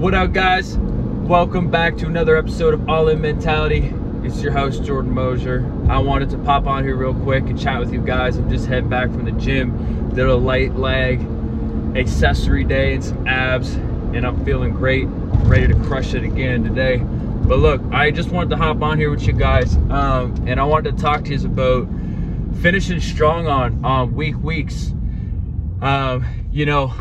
What up, guys? Welcome back to another episode of All In Mentality. It's your host, Jordan Mosier. I wanted to pop on here real quick and chat with you guys. I'm just heading back from the gym. Did a light leg accessory day and some abs, and I'm feeling great. Ready to crush it again today. But look, I just wanted to hop on here with you guys, um, and I wanted to talk to you about finishing strong on on week weeks. Um, you know,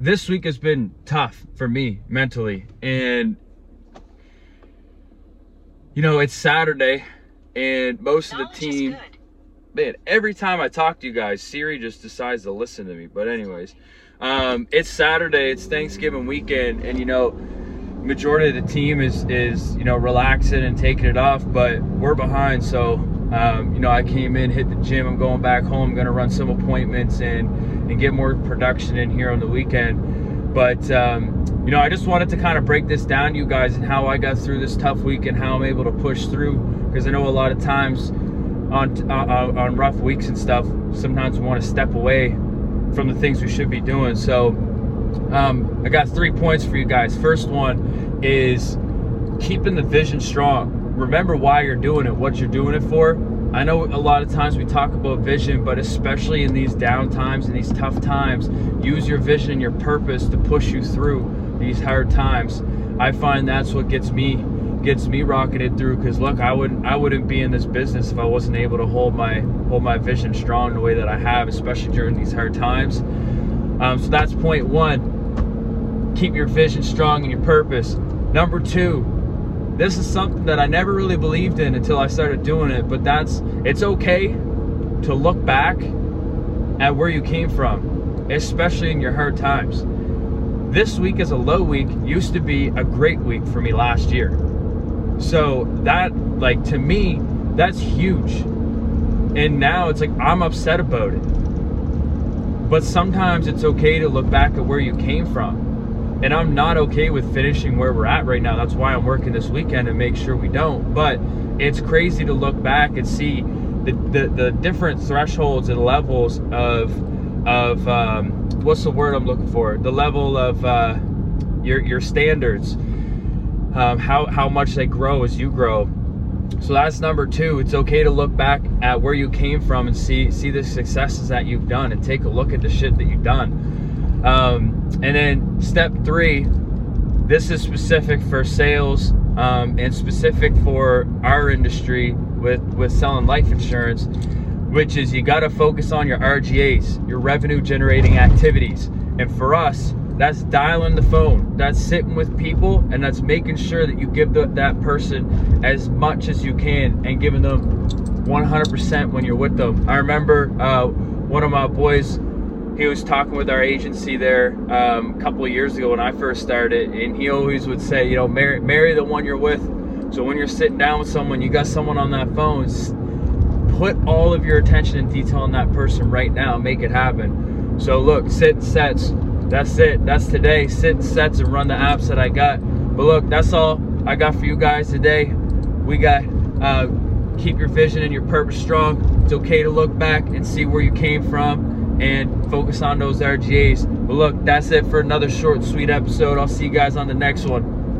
this week has been tough for me mentally, and you know it's Saturday, and most of the team. Man, every time I talk to you guys, Siri just decides to listen to me. But anyways, um, it's Saturday, it's Thanksgiving weekend, and you know majority of the team is is you know relaxing and taking it off, but we're behind. So um, you know I came in, hit the gym. I'm going back home. I'm gonna run some appointments and and get more production in here on the weekend. But um, you know I just wanted to kind of break this down to you guys and how I got through this tough week and how I'm able to push through because I know a lot of times on uh, on rough weeks and stuff sometimes we want to step away from the things we should be doing. So um, I got three points for you guys. First one is keeping the vision strong. Remember why you're doing it, what you're doing it for. I know a lot of times we talk about vision, but especially in these down times and these tough times, use your vision and your purpose to push you through these hard times. I find that's what gets me gets me rocketed through because look I wouldn't I wouldn't be in this business if I wasn't able to hold my hold my vision strong the way that I have especially during these hard times um, so that's point one. Keep your vision strong and your purpose. Number two, this is something that I never really believed in until I started doing it, but that's it's okay to look back at where you came from, especially in your hard times. This week is a low week used to be a great week for me last year. So that like to me, that's huge. And now it's like I'm upset about it but sometimes it's okay to look back at where you came from. And I'm not okay with finishing where we're at right now. That's why I'm working this weekend and make sure we don't. But it's crazy to look back and see the, the, the different thresholds and levels of of um, what's the word I'm looking for? The level of uh, your your standards, um, how how much they grow as you grow, so that's number two. It's okay to look back at where you came from and see see the successes that you've done and take a look at the shit that you've done. Um, and then step three, this is specific for sales um, and specific for our industry with with selling life insurance, which is you got to focus on your RGAs, your revenue generating activities. And for us, that's dialing the phone that's sitting with people and that's making sure that you give the, that person as much as you can and giving them 100% when you're with them i remember uh, one of my boys he was talking with our agency there um, a couple of years ago when i first started and he always would say you know marry, marry the one you're with so when you're sitting down with someone you got someone on that phone put all of your attention and detail on that person right now make it happen so look sit sets that's it. That's today. Sit sets and run the apps that I got. But look, that's all I got for you guys today. We got uh, keep your vision and your purpose strong. It's okay to look back and see where you came from and focus on those RGAs. But look, that's it for another short, sweet episode. I'll see you guys on the next one.